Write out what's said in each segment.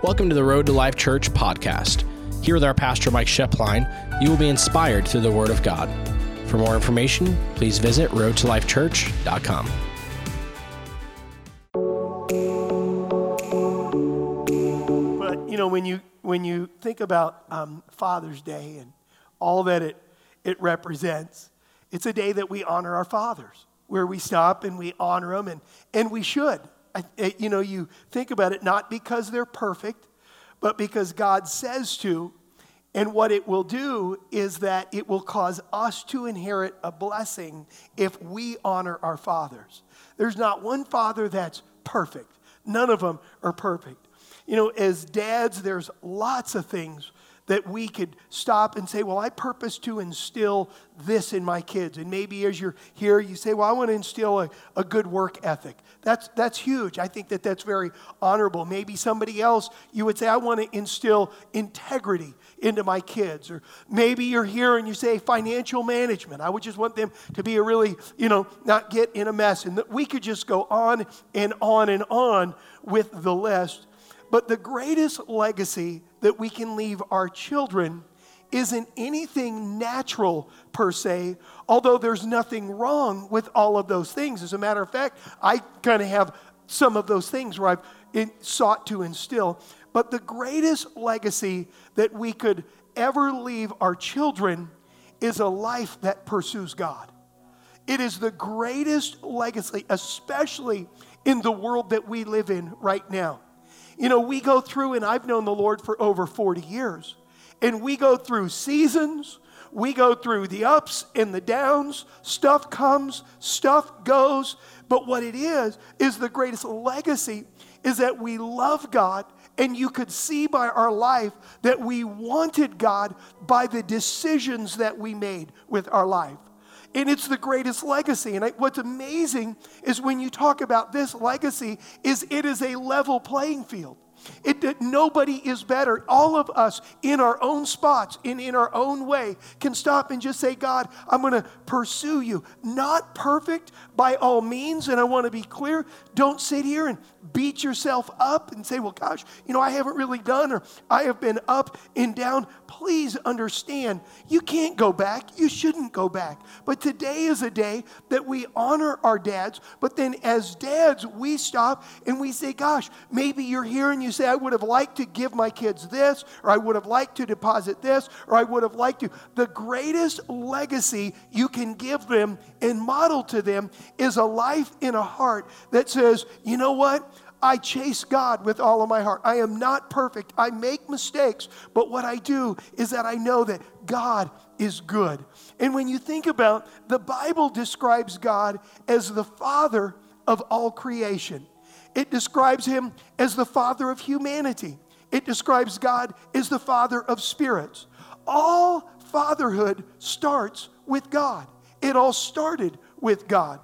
Welcome to the Road to Life Church podcast. Here with our pastor, Mike Schoeplein, you will be inspired through the Word of God. For more information, please visit roadtolifechurch.com. But you know, when you when you think about um, Father's Day and all that it it represents, it's a day that we honor our fathers, where we stop and we honor them, and and we should. I, eh, you know, you think about it not because they're perfect, but because God says to. And what it will do is that it will cause us to inherit a blessing if we honor our fathers. There's not one father that's perfect, none of them are perfect. You know, as dads, there's lots of things that we could stop and say, Well, I purpose to instill this in my kids. And maybe as you're here, you say, Well, I want to instill a, a good work ethic. That's, that's huge. I think that that's very honorable. Maybe somebody else, you would say, I want to instill integrity into my kids. Or maybe you're here and you say financial management. I would just want them to be a really, you know, not get in a mess. And we could just go on and on and on with the list. But the greatest legacy that we can leave our children isn't anything natural per se, although there's nothing wrong with all of those things. As a matter of fact, I kind of have some of those things where I've sought to instill. But the greatest legacy that we could ever leave our children is a life that pursues God. It is the greatest legacy, especially in the world that we live in right now. You know, we go through, and I've known the Lord for over 40 years, and we go through seasons, we go through the ups and the downs. Stuff comes, stuff goes. But what it is, is the greatest legacy is that we love God, and you could see by our life that we wanted God by the decisions that we made with our life. And it's the greatest legacy. And I, what's amazing is when you talk about this legacy is it is a level playing field. It, it, nobody is better. All of us in our own spots, and in our own way, can stop and just say, God, I'm going to pursue you. Not perfect by all means. And I want to be clear don't sit here and beat yourself up and say, well, gosh, you know, I haven't really done or I have been up and down. Please understand, you can't go back. You shouldn't go back. But today is a day that we honor our dads. But then as dads, we stop and we say, gosh, maybe you're here and you say, I would have liked to give my kids this, or I would have liked to deposit this, or I would have liked to. The greatest legacy you can give them and model to them is a life in a heart that says, you know what? I chase God with all of my heart. I am not perfect. I make mistakes, but what I do is that I know that God is good. And when you think about the Bible describes God as the father of all creation. It describes him as the father of humanity. It describes God as the father of spirits. All fatherhood starts with God. It all started with God.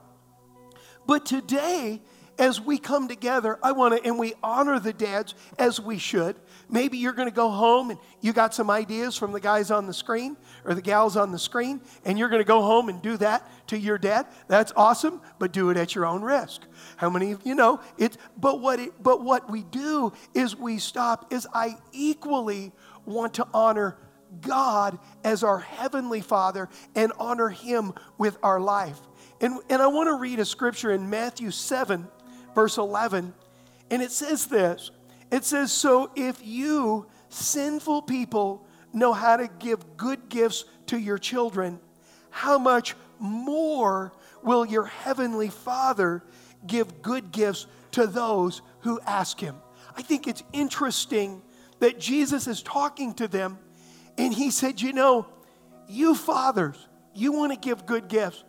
But today, as we come together, I want to, and we honor the dads as we should. Maybe you're going to go home and you got some ideas from the guys on the screen or the gals on the screen, and you're going to go home and do that to your dad. That's awesome, but do it at your own risk. How many of you know it? But what it, but what we do is we stop. Is I equally want to honor God as our heavenly Father and honor Him with our life. And, and I want to read a scripture in Matthew 7, verse 11. And it says this It says, So if you, sinful people, know how to give good gifts to your children, how much more will your heavenly Father give good gifts to those who ask him? I think it's interesting that Jesus is talking to them and he said, You know, you fathers, you want to give good gifts,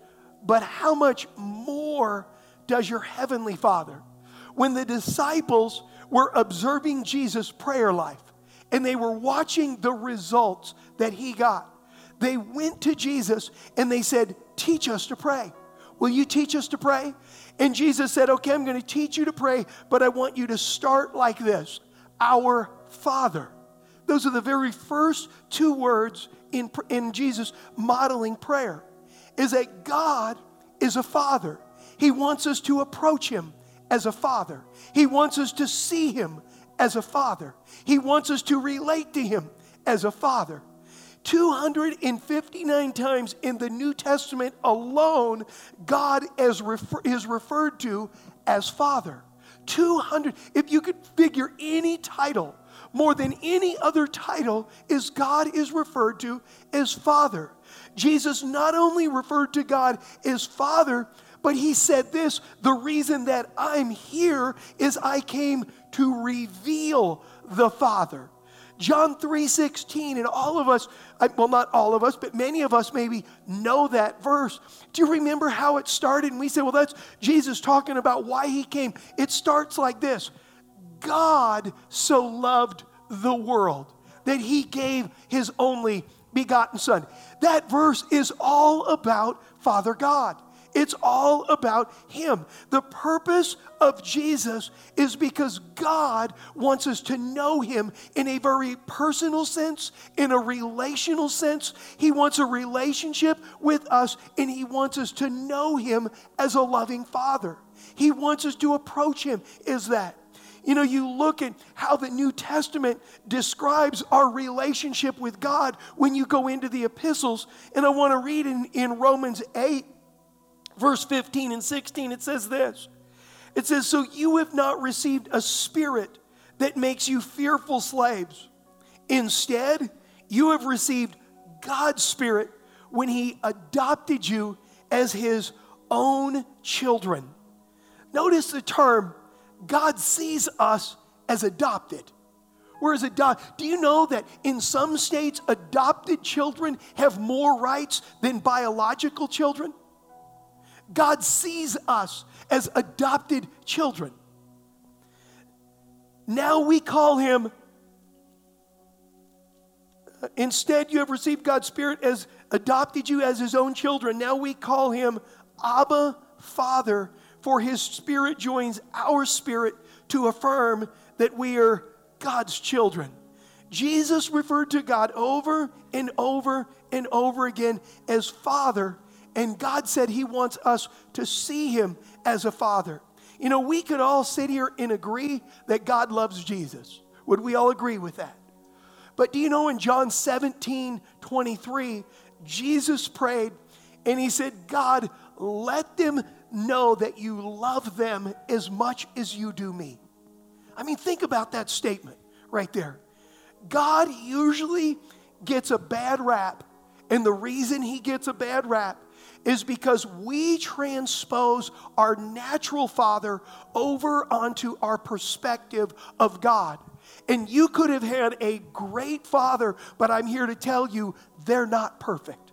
but how much more does your heavenly Father? When the disciples were observing Jesus' prayer life and they were watching the results that he got, they went to Jesus and they said, Teach us to pray. Will you teach us to pray? And Jesus said, Okay, I'm going to teach you to pray, but I want you to start like this Our Father. Those are the very first two words in, in Jesus modeling prayer is that God is a father. He wants us to approach him as a father. He wants us to see him as a father. He wants us to relate to him as a father. 259 times in the New Testament alone, God is, refer- is referred to as Father. 200. If you could figure any title more than any other title, is God is referred to as Father. Jesus not only referred to God as Father, but he said this the reason that I'm here is I came to reveal the Father. John 3:16 and all of us well not all of us but many of us maybe know that verse. Do you remember how it started? And we say, well that's Jesus talking about why he came. It starts like this. God so loved the world that he gave his only begotten son. That verse is all about Father God. It's all about Him. The purpose of Jesus is because God wants us to know Him in a very personal sense, in a relational sense. He wants a relationship with us, and He wants us to know Him as a loving Father. He wants us to approach Him Is that. You know, you look at how the New Testament describes our relationship with God when you go into the epistles. And I want to read in, in Romans 8, verse 15 and 16, it says this It says, So you have not received a spirit that makes you fearful slaves. Instead, you have received God's spirit when He adopted you as His own children. Notice the term God sees us as adopted. Whereas adopted, do you know that in some states, adopted children have more rights than biological children? God sees us as adopted children. Now we call him, uh, instead, you have received God's Spirit as adopted you as his own children. Now we call him Abba Father, for his Spirit joins our spirit to affirm that we are God's children. Jesus referred to God over and over and over again as Father and God said He wants us to see Him as a Father. You know, we could all sit here and agree that God loves Jesus. Would we all agree with that? But do you know in John 17 23, Jesus prayed and He said, God, let them know that you love them as much as you do me. I mean, think about that statement right there. God usually gets a bad rap, and the reason he gets a bad rap is because we transpose our natural father over onto our perspective of God. And you could have had a great father, but I'm here to tell you they're not perfect.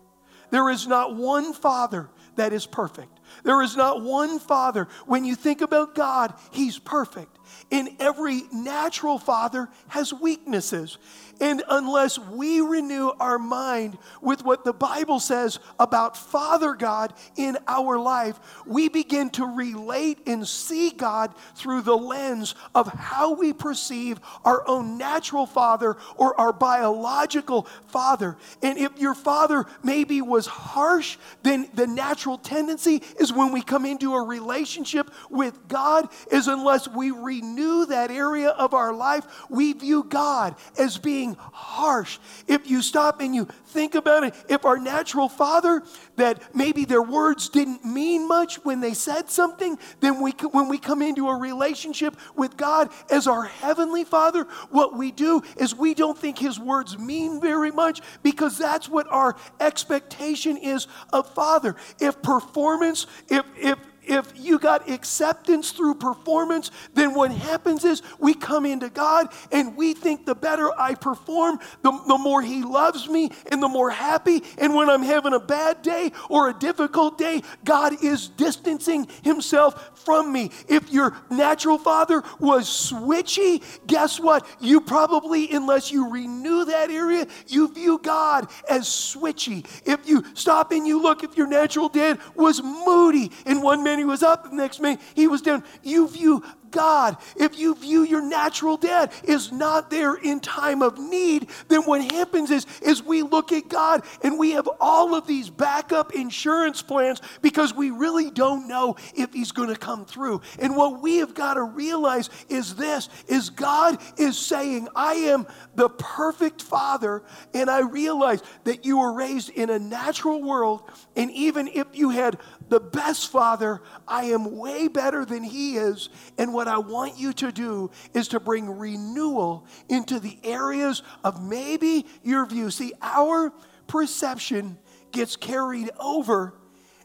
There is not one father that is perfect. There is not one father. When you think about God, He's perfect. And every natural father has weaknesses. And unless we renew our mind with what the Bible says about Father God in our life, we begin to relate and see God through the lens of how we perceive our own natural father or our biological father. And if your father maybe was harsh, then the natural tendency is when we come into a relationship with God, is unless we renew that area of our life, we view God as being harsh. If you stop and you think about it, if our natural father, that maybe their words didn't mean much when they said something, then we, when we come into a relationship with God as our heavenly father, what we do is we don't think his words mean very much because that's what our expectation is of father. If performance, if, if, if you got acceptance through performance, then what happens is we come into God and we think the better I perform, the, the more He loves me and the more happy. And when I'm having a bad day or a difficult day, God is distancing Himself from me. If your natural father was switchy, guess what? You probably, unless you renew that area, you view God as switchy. If you stop and you look, if your natural dad was moody and one minute he was up, the next minute he was down. You view God, if you view your natural dad is not there in time of need, then what happens is, is we look at God and we have all of these backup insurance plans because we really don't know if he's going to come through. And what we have got to realize is this is God is saying, I am the perfect father and I realize that you were raised in a natural world and even if you had the best father, I am way better than he is. And what I want you to do is to bring renewal into the areas of maybe your view. See, our perception gets carried over,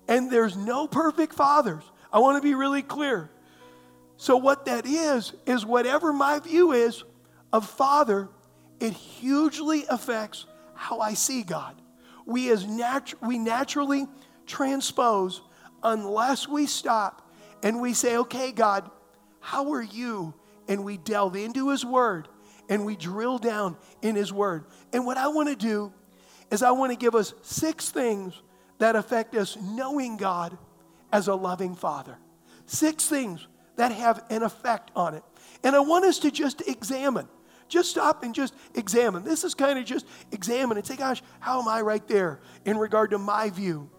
and there's no perfect fathers. I want to be really clear. So, what that is, is whatever my view is of Father, it hugely affects how I see God. We, as natu- we naturally transpose unless we stop and we say, okay, God, how are you? And we delve into His Word and we drill down in His Word. And what I want to do is I want to give us six things that affect us knowing God as a loving Father. Six things that have an effect on it. And I want us to just examine. Just stop and just examine. This is kind of just examine and say, gosh, how am I right there in regard to my view?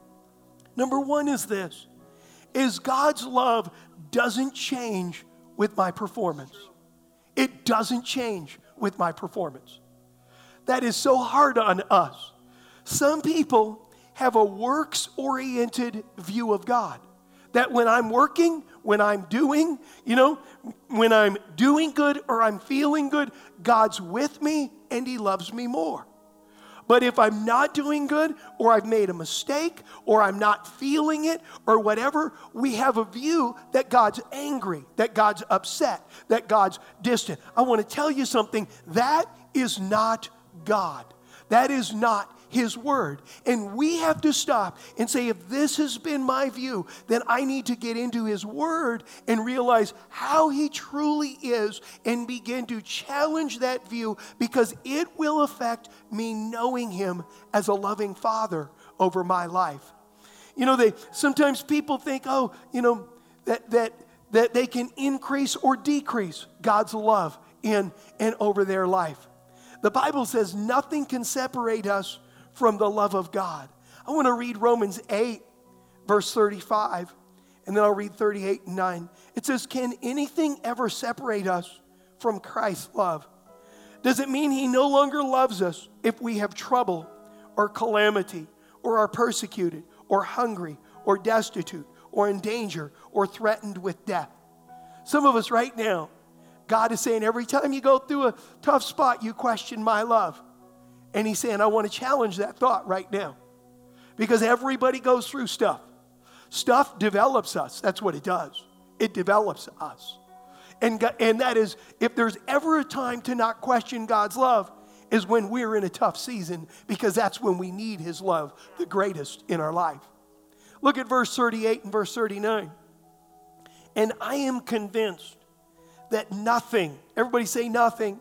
Number one is this is God's love doesn't change with my performance. It doesn't change with my performance. That is so hard on us. Some people have a works oriented view of God. That when I'm working, when I'm doing, you know, when I'm doing good or I'm feeling good, God's with me and He loves me more. But if I'm not doing good, or I've made a mistake, or I'm not feeling it, or whatever, we have a view that God's angry, that God's upset, that God's distant. I want to tell you something that is not God. That is not his Word. And we have to stop and say, if this has been my view, then I need to get into His Word and realize how He truly is and begin to challenge that view because it will affect me knowing Him as a loving Father over my life. You know, they sometimes people think, oh, you know, that that that they can increase or decrease God's love in and over their life. The Bible says nothing can separate us from the love of God. I want to read Romans 8, verse 35, and then I'll read 38 and 9. It says, Can anything ever separate us from Christ's love? Does it mean he no longer loves us if we have trouble or calamity or are persecuted or hungry or destitute or in danger or threatened with death? Some of us right now, God is saying every time you go through a tough spot, you question my love. And he's saying, I want to challenge that thought right now. Because everybody goes through stuff. Stuff develops us. That's what it does. It develops us. And, and that is, if there's ever a time to not question God's love, is when we're in a tough season, because that's when we need His love the greatest in our life. Look at verse 38 and verse 39. And I am convinced that nothing, everybody say nothing,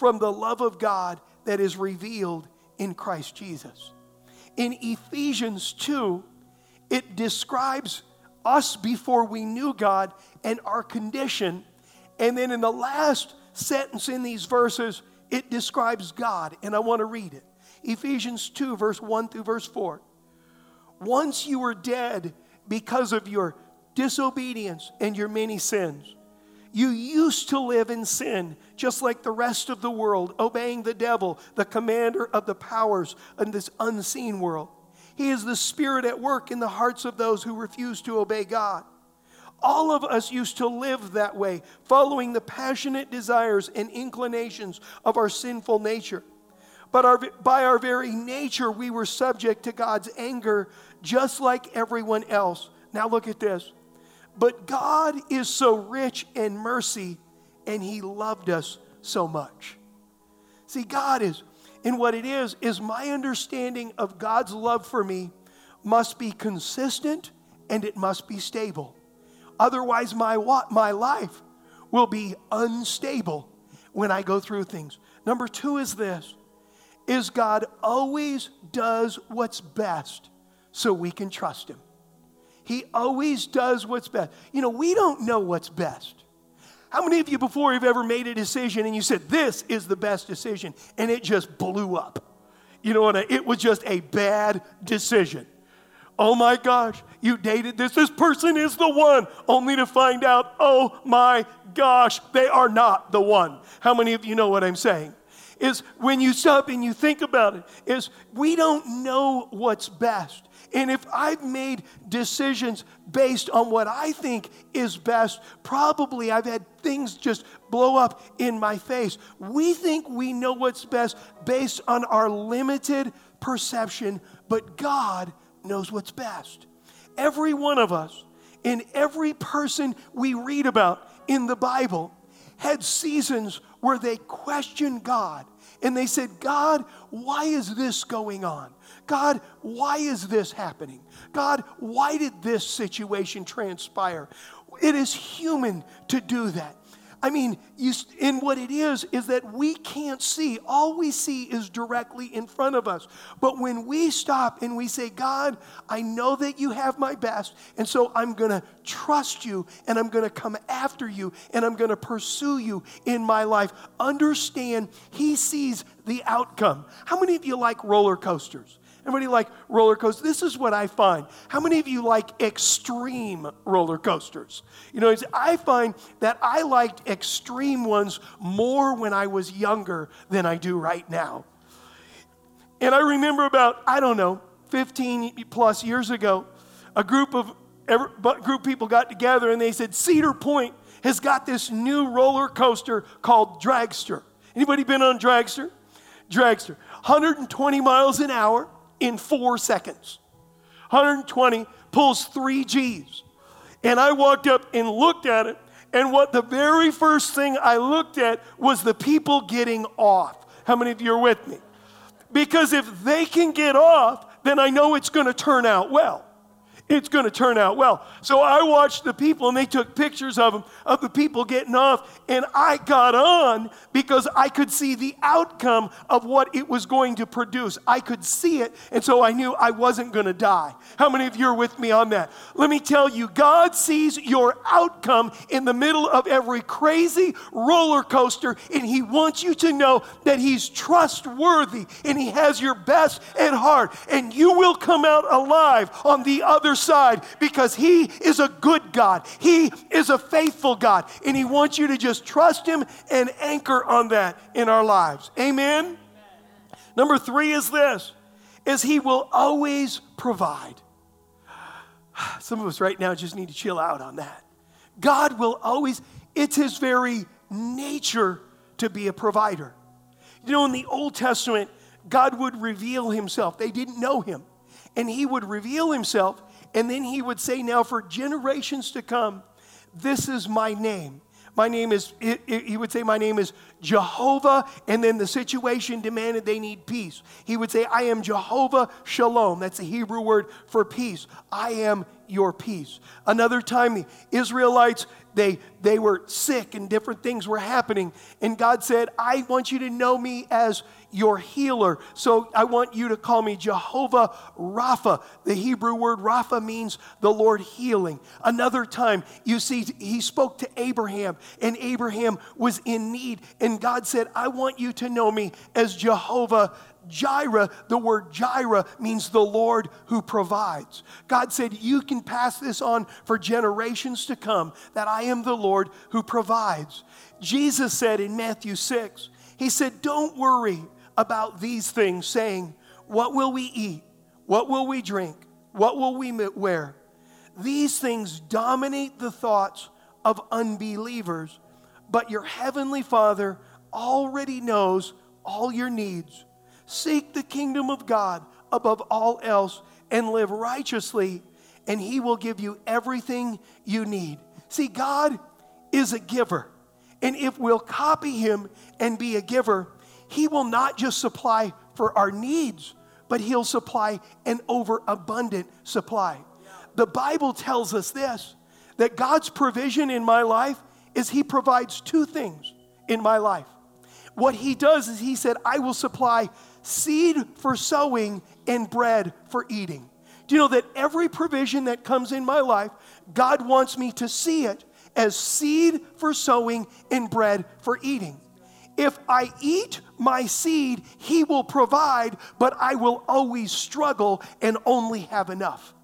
from the love of God that is revealed in Christ Jesus. In Ephesians 2, it describes us before we knew God and our condition. And then in the last sentence in these verses, it describes God. And I want to read it Ephesians 2, verse 1 through verse 4. Once you were dead because of your disobedience and your many sins. You used to live in sin, just like the rest of the world, obeying the devil, the commander of the powers in this unseen world. He is the spirit at work in the hearts of those who refuse to obey God. All of us used to live that way, following the passionate desires and inclinations of our sinful nature. But our, by our very nature, we were subject to God's anger, just like everyone else. Now, look at this. But God is so rich in mercy, and He loved us so much. See, God is, and what it is, is my understanding of God's love for me must be consistent and it must be stable. Otherwise, my, what my life will be unstable when I go through things. Number two is this is God always does what's best so we can trust him. He always does what's best. You know, we don't know what's best. How many of you before have ever made a decision and you said, This is the best decision, and it just blew up? You know what? It was just a bad decision. Oh my gosh, you dated this. This person is the one, only to find out, oh my gosh, they are not the one. How many of you know what I'm saying? Is when you stop and you think about it, is we don't know what's best. And if I've made decisions based on what I think is best, probably I've had things just blow up in my face. We think we know what's best based on our limited perception, but God knows what's best. Every one of us and every person we read about in the Bible had seasons where they questioned God and they said, God, why is this going on? God, why is this happening? God, why did this situation transpire? It is human to do that. I mean, you, and what it is, is that we can't see. All we see is directly in front of us. But when we stop and we say, God, I know that you have my best, and so I'm going to trust you, and I'm going to come after you, and I'm going to pursue you in my life, understand He sees the outcome. How many of you like roller coasters? Everybody like roller coasters? This is what I find. How many of you like extreme roller coasters? You know, I find that I liked extreme ones more when I was younger than I do right now. And I remember about, I don't know, 15 plus years ago, a group of group of people got together and they said, Cedar Point has got this new roller coaster called Dragster. Anybody been on Dragster? Dragster. 120 miles an hour in four seconds. 120 pulls three G's. And I walked up and looked at it, and what the very first thing I looked at was the people getting off. How many of you are with me? Because if they can get off, then I know it's going to turn out well it's going to turn out well. So I watched the people and they took pictures of them, of the people getting off, and I got on because I could see the outcome of what it was going to produce. I could see it, and so I knew I wasn't going to die. How many of you are with me on that? Let me tell you, God sees your outcome in the middle of every crazy roller coaster, and He wants you to know that He's trustworthy and He has your best at heart, and you will come out alive on the other side because He is a good God. He is a faithful God. And He wants you to just trust Him and anchor on that in our lives. Amen? Amen. Number three is this is He will always provide. Some of us right now just need to chill out on that. God will always, it's His very nature to be a provider. You know, in the Old Testament, God would reveal Himself. They didn't know Him. And He would reveal Himself and then he would say, Now for generations to come, this is my name. My name is, he would say, My name is Jehovah. And then the situation demanded they need peace. He would say, I am Jehovah Shalom. That's the Hebrew word for peace. I am your peace. Another time, the Israelites, they, they were sick and different things were happening. And God said, I want you to know me as your healer. So I want you to call me Jehovah Rapha. The Hebrew word Rapha means the Lord healing. Another time, you see, he spoke to Abraham, and Abraham was in need. And God said, I want you to know me as Jehovah Jireh, the word Jireh means the Lord who provides. God said, You can pass this on for generations to come that I am the Lord who provides. Jesus said in Matthew 6, He said, Don't worry about these things, saying, What will we eat? What will we drink? What will we wear? These things dominate the thoughts of unbelievers, but your heavenly Father already knows all your needs. Seek the kingdom of God above all else and live righteously, and He will give you everything you need. See, God is a giver. And if we'll copy Him and be a giver, He will not just supply for our needs, but He'll supply an overabundant supply. The Bible tells us this that God's provision in my life is He provides two things in my life. What He does is He said, I will supply seed for sowing and bread for eating. Do you know that every provision that comes in my life, God wants me to see it as seed for sowing and bread for eating. If I eat my seed, He will provide, but I will always struggle and only have enough.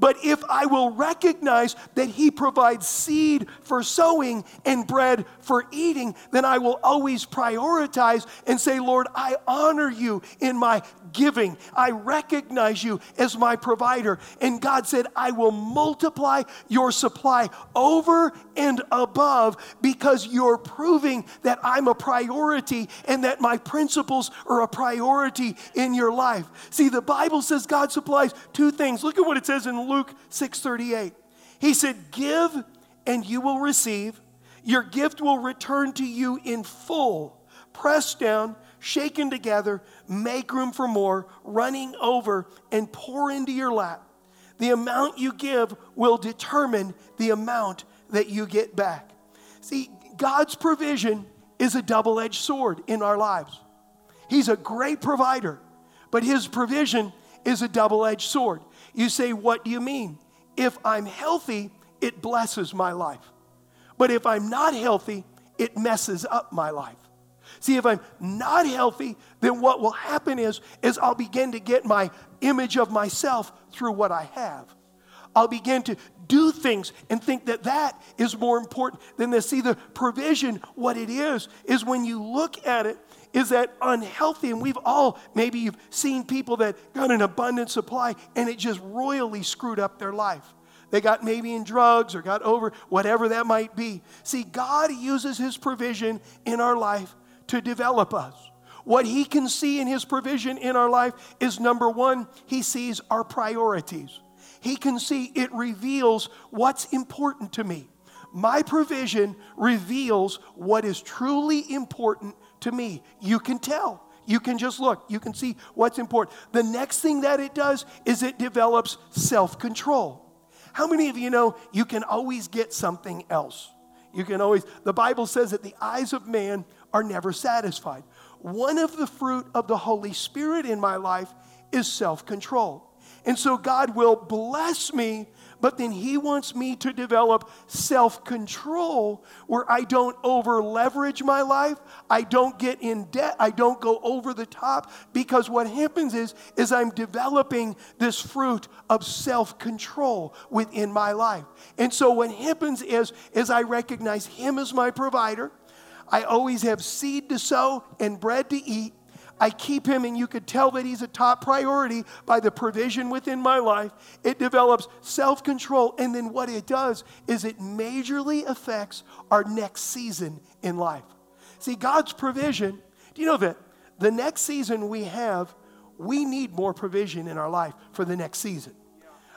But if I will recognize that He provides seed for sowing and bread for eating, then I will always prioritize and say, Lord, I honor you in my giving. I recognize you as my provider. And God said, I will multiply your supply over and above because you're proving that I'm a priority and that my principles are a priority in your life. See, the Bible says God supplies two things. Look at what it says in Luke 6:38. He said, "Give and you will receive. Your gift will return to you in full, pressed down, shaken together, make room for more, running over, and pour into your lap. The amount you give will determine the amount that you get back. See, God's provision is a double edged sword in our lives. He's a great provider, but His provision is a double edged sword. You say, What do you mean? If I'm healthy, it blesses my life. But if I'm not healthy, it messes up my life. See, if I'm not healthy, then what will happen is, is I'll begin to get my image of myself through what I have. I'll begin to do things and think that that is more important than this. See, the provision, what it is, is when you look at it, is that unhealthy. And we've all, maybe you've seen people that got an abundant supply and it just royally screwed up their life. They got maybe in drugs or got over whatever that might be. See, God uses His provision in our life to develop us. What He can see in His provision in our life is number one, He sees our priorities. He can see it reveals what's important to me. My provision reveals what is truly important to me. You can tell. You can just look. You can see what's important. The next thing that it does is it develops self control. How many of you know you can always get something else? You can always, the Bible says that the eyes of man are never satisfied. One of the fruit of the Holy Spirit in my life is self control. And so God will bless me, but then He wants me to develop self control where I don't over leverage my life. I don't get in debt. I don't go over the top because what happens is, is I'm developing this fruit of self control within my life. And so what happens is, is I recognize Him as my provider. I always have seed to sow and bread to eat. I keep him, and you could tell that he's a top priority by the provision within my life. It develops self control, and then what it does is it majorly affects our next season in life. See, God's provision, do you know that the next season we have, we need more provision in our life for the next season?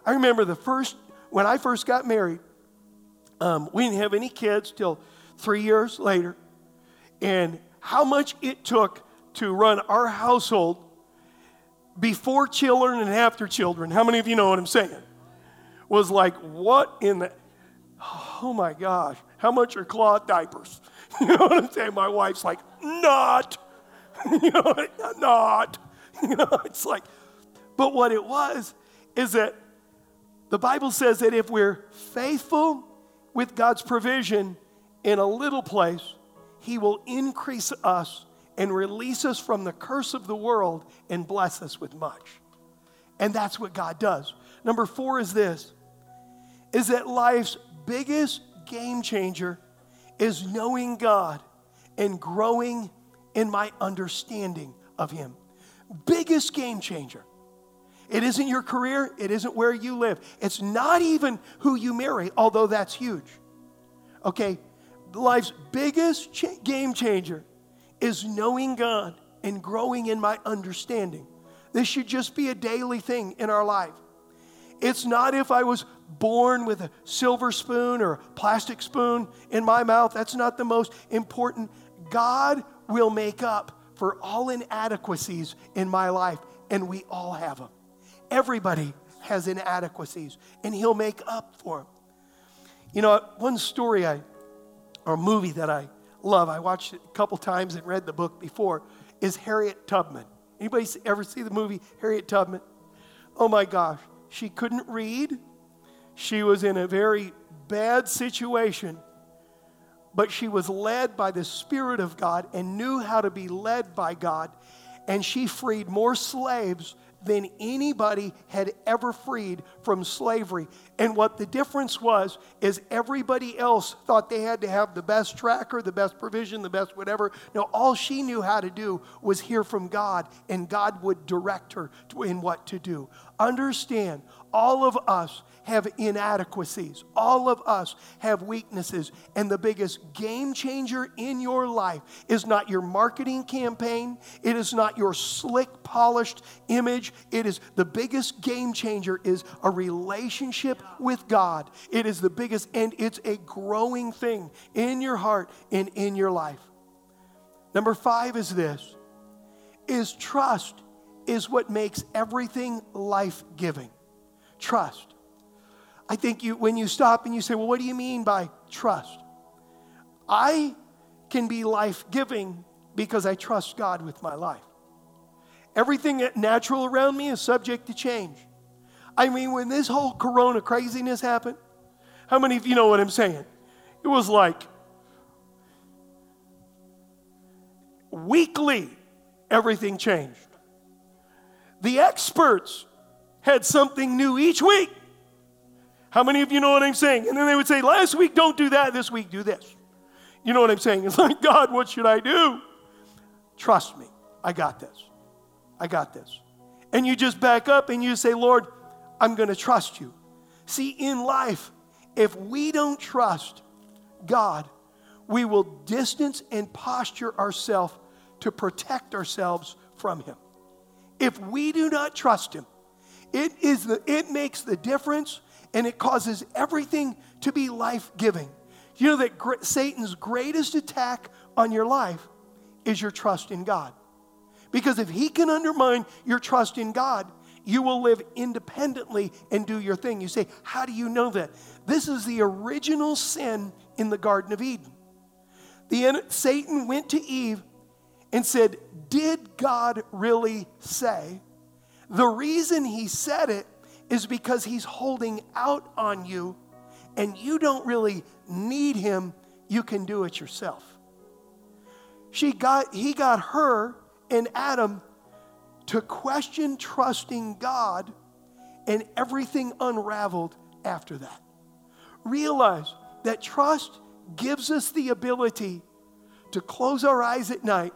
I remember the first, when I first got married, um, we didn't have any kids till three years later and how much it took to run our household before children and after children. How many of you know what I'm saying? Was like, what in the, oh my gosh, how much are cloth diapers? You know what I'm saying? My wife's like, not, you know, not, you know, it's like, but what it was is that the Bible says that if we're faithful with God's provision in a little place, he will increase us and release us from the curse of the world and bless us with much. And that's what God does. Number four is this is that life's biggest game changer is knowing God and growing in my understanding of Him. Biggest game changer. It isn't your career, it isn't where you live, it's not even who you marry, although that's huge. Okay, life's biggest cha- game changer is knowing God and growing in my understanding. This should just be a daily thing in our life. It's not if I was born with a silver spoon or a plastic spoon in my mouth. That's not the most important. God will make up for all inadequacies in my life, and we all have them. Everybody has inadequacies, and He'll make up for them. You know, one story I, or movie that I love, I watched it a couple times and read the book before, is Harriet Tubman. Anybody ever see the movie Harriet Tubman? Oh my gosh, she couldn't read. She was in a very bad situation, but she was led by the Spirit of God and knew how to be led by God. And she freed more slaves than anybody had ever freed from slavery. And what the difference was is everybody else thought they had to have the best tracker, the best provision, the best whatever. No, all she knew how to do was hear from God, and God would direct her in what to do. Understand, all of us have inadequacies. All of us have weaknesses. And the biggest game changer in your life is not your marketing campaign, it is not your slick, polished image. It is the biggest game changer is a relationship with God. It is the biggest, and it's a growing thing in your heart and in your life. Number five is this is trust is what makes everything life giving. Trust. I think you, when you stop and you say, Well, what do you mean by trust? I can be life giving because I trust God with my life. Everything natural around me is subject to change. I mean, when this whole corona craziness happened, how many of you know what I'm saying? It was like weekly, everything changed. The experts had something new each week. How many of you know what I'm saying? And then they would say, last week, don't do that. This week, do this. You know what I'm saying? It's like, God, what should I do? Trust me. I got this. I got this. And you just back up and you say, Lord, I'm going to trust you. See, in life, if we don't trust God, we will distance and posture ourselves to protect ourselves from Him. If we do not trust Him, it, is the, it makes the difference and it causes everything to be life giving. You know that gr- Satan's greatest attack on your life is your trust in God. Because if he can undermine your trust in God, you will live independently and do your thing. You say, How do you know that? This is the original sin in the Garden of Eden. The, Satan went to Eve and said, Did God really say? The reason he said it is because he's holding out on you and you don't really need him. You can do it yourself. She got, he got her and Adam to question trusting God, and everything unraveled after that. Realize that trust gives us the ability to close our eyes at night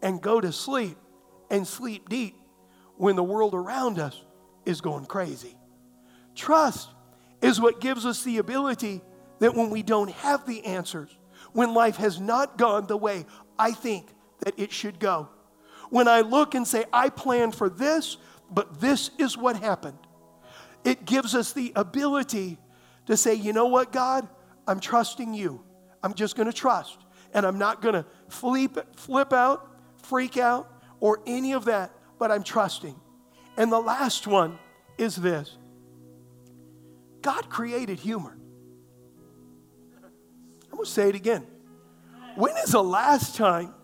and go to sleep and sleep deep when the world around us is going crazy. Trust is what gives us the ability that when we don't have the answers, when life has not gone the way I think that it should go, when I look and say, I planned for this, but this is what happened, it gives us the ability to say, you know what, God, I'm trusting you. I'm just going to trust. And I'm not going to flip, flip out, freak out, or any of that, but I'm trusting. And the last one is this God created humor. I'm going to say it again. When is the last time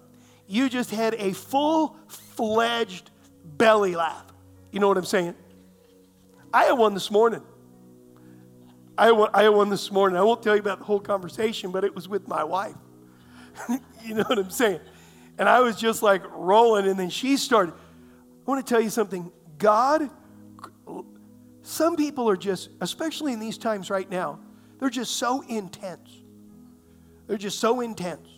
you just had a full fledged belly laugh? You know what I'm saying? I had one this morning. I had, one, I had one this morning. I won't tell you about the whole conversation, but it was with my wife. you know what I'm saying? And I was just like rolling, and then she started. I want to tell you something. God some people are just, especially in these times right now, they're just so intense. They're just so intense.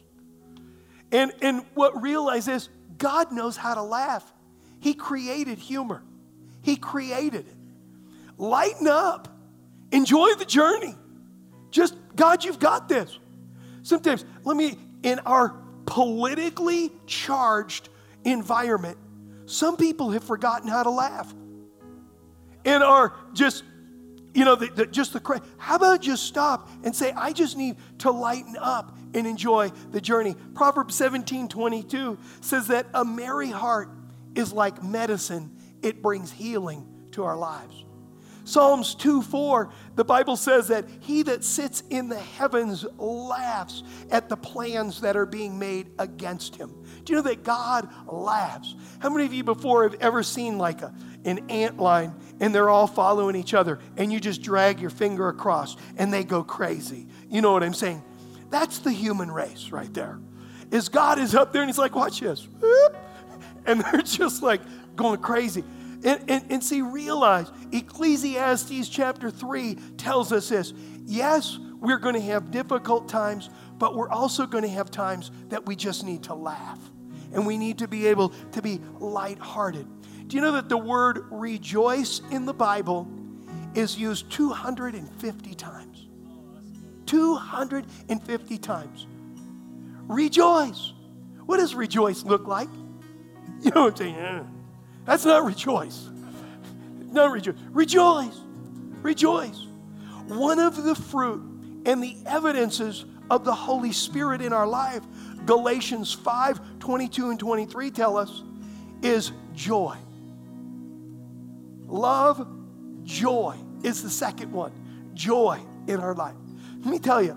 And, and what realize is God knows how to laugh. He created humor. He created it. Lighten up. Enjoy the journey. Just, God, you've got this. Sometimes, let me, in our politically charged environment, some people have forgotten how to laugh and are just you know, the, the, just the how about just stop and say, I just need to lighten up and enjoy the journey. Proverbs 17 22 says that a merry heart is like medicine, it brings healing to our lives. Psalms 2 4, the Bible says that he that sits in the heavens laughs at the plans that are being made against him. Do you know that God laughs? How many of you before have ever seen like a, an ant line and they're all following each other and you just drag your finger across and they go crazy? You know what I'm saying? That's the human race right there. Is God is up there and he's like, watch this. And they're just like going crazy. And, and, and see, realize Ecclesiastes chapter 3 tells us this. Yes, we're going to have difficult times, but we're also going to have times that we just need to laugh. And we need to be able to be lighthearted. Do you know that the word rejoice in the Bible is used 250 times? 250 times. Rejoice. What does rejoice look like? You know what I'm saying? That's not rejoice. Not rejoice. Rejoice. Rejoice. One of the fruit and the evidences of the Holy Spirit in our life, Galatians 5 22 and 23 tell us, is joy. Love, joy is the second one. Joy in our life. Let me tell you,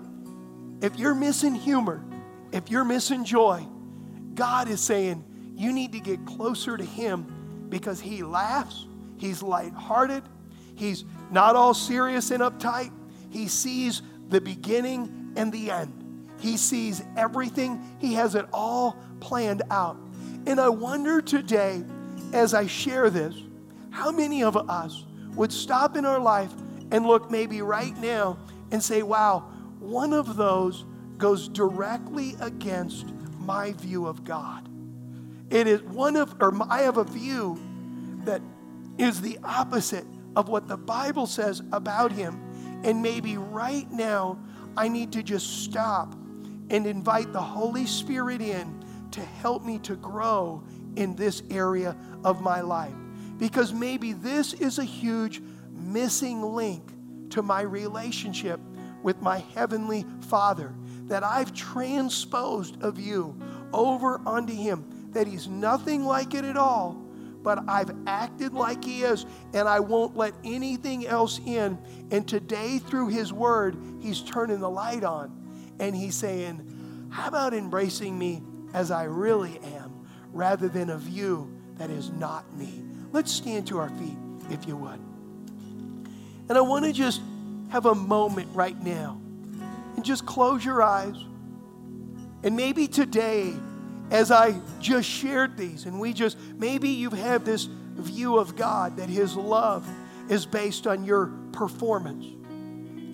if you're missing humor, if you're missing joy, God is saying you need to get closer to Him because he laughs, he's lighthearted, he's not all serious and uptight. He sees the beginning and the end. He sees everything, he has it all planned out. And I wonder today, as I share this, how many of us would stop in our life and look maybe right now and say, wow, one of those goes directly against my view of God. It is one of, or I have a view that is the opposite of what the Bible says about him. And maybe right now, I need to just stop and invite the Holy Spirit in to help me to grow in this area of my life. Because maybe this is a huge missing link to my relationship with my Heavenly Father that I've transposed of you over onto Him that he's nothing like it at all, but I've acted like he is, and I won't let anything else in. And today, through his word, he's turning the light on and he's saying, How about embracing me as I really am, rather than a view that is not me? Let's stand to our feet, if you would. And I want to just have a moment right now and just close your eyes. And maybe today, as I just shared these, and we just, maybe you've had this view of God that His love is based on your performance.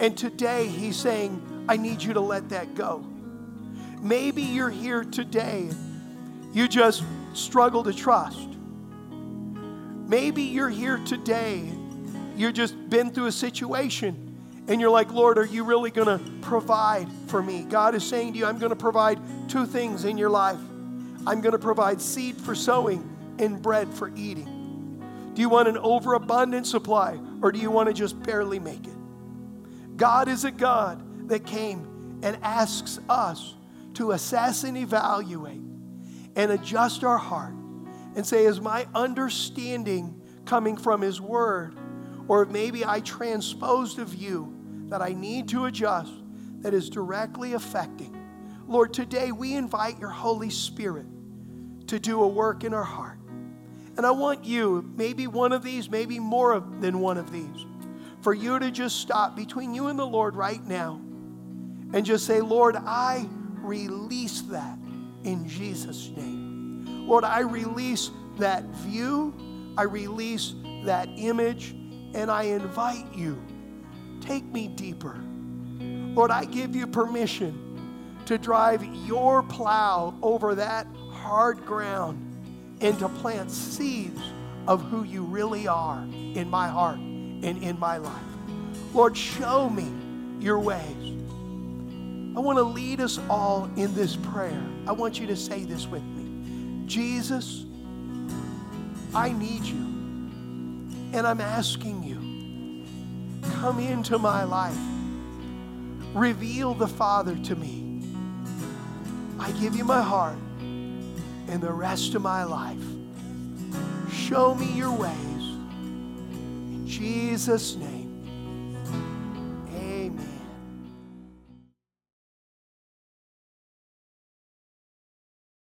And today He's saying, I need you to let that go. Maybe you're here today, you just struggle to trust. Maybe you're here today, you've just been through a situation and you're like, Lord, are you really going to provide for me? God is saying to you, I'm going to provide two things in your life. I'm going to provide seed for sowing and bread for eating. Do you want an overabundant supply or do you want to just barely make it? God is a God that came and asks us to assess and evaluate and adjust our heart and say, Is my understanding coming from His Word? Or maybe I transposed a view that I need to adjust that is directly affecting. Lord, today we invite your Holy Spirit to do a work in our heart. And I want you, maybe one of these, maybe more than one of these, for you to just stop between you and the Lord right now and just say, Lord, I release that in Jesus' name. Lord, I release that view, I release that image, and I invite you, take me deeper. Lord, I give you permission to drive your plow over that hard ground and to plant seeds of who you really are in my heart and in my life. Lord, show me your ways. I want to lead us all in this prayer. I want you to say this with me Jesus, I need you. And I'm asking you, come into my life. Reveal the Father to me. I give you my heart and the rest of my life. Show me your ways. In Jesus' name.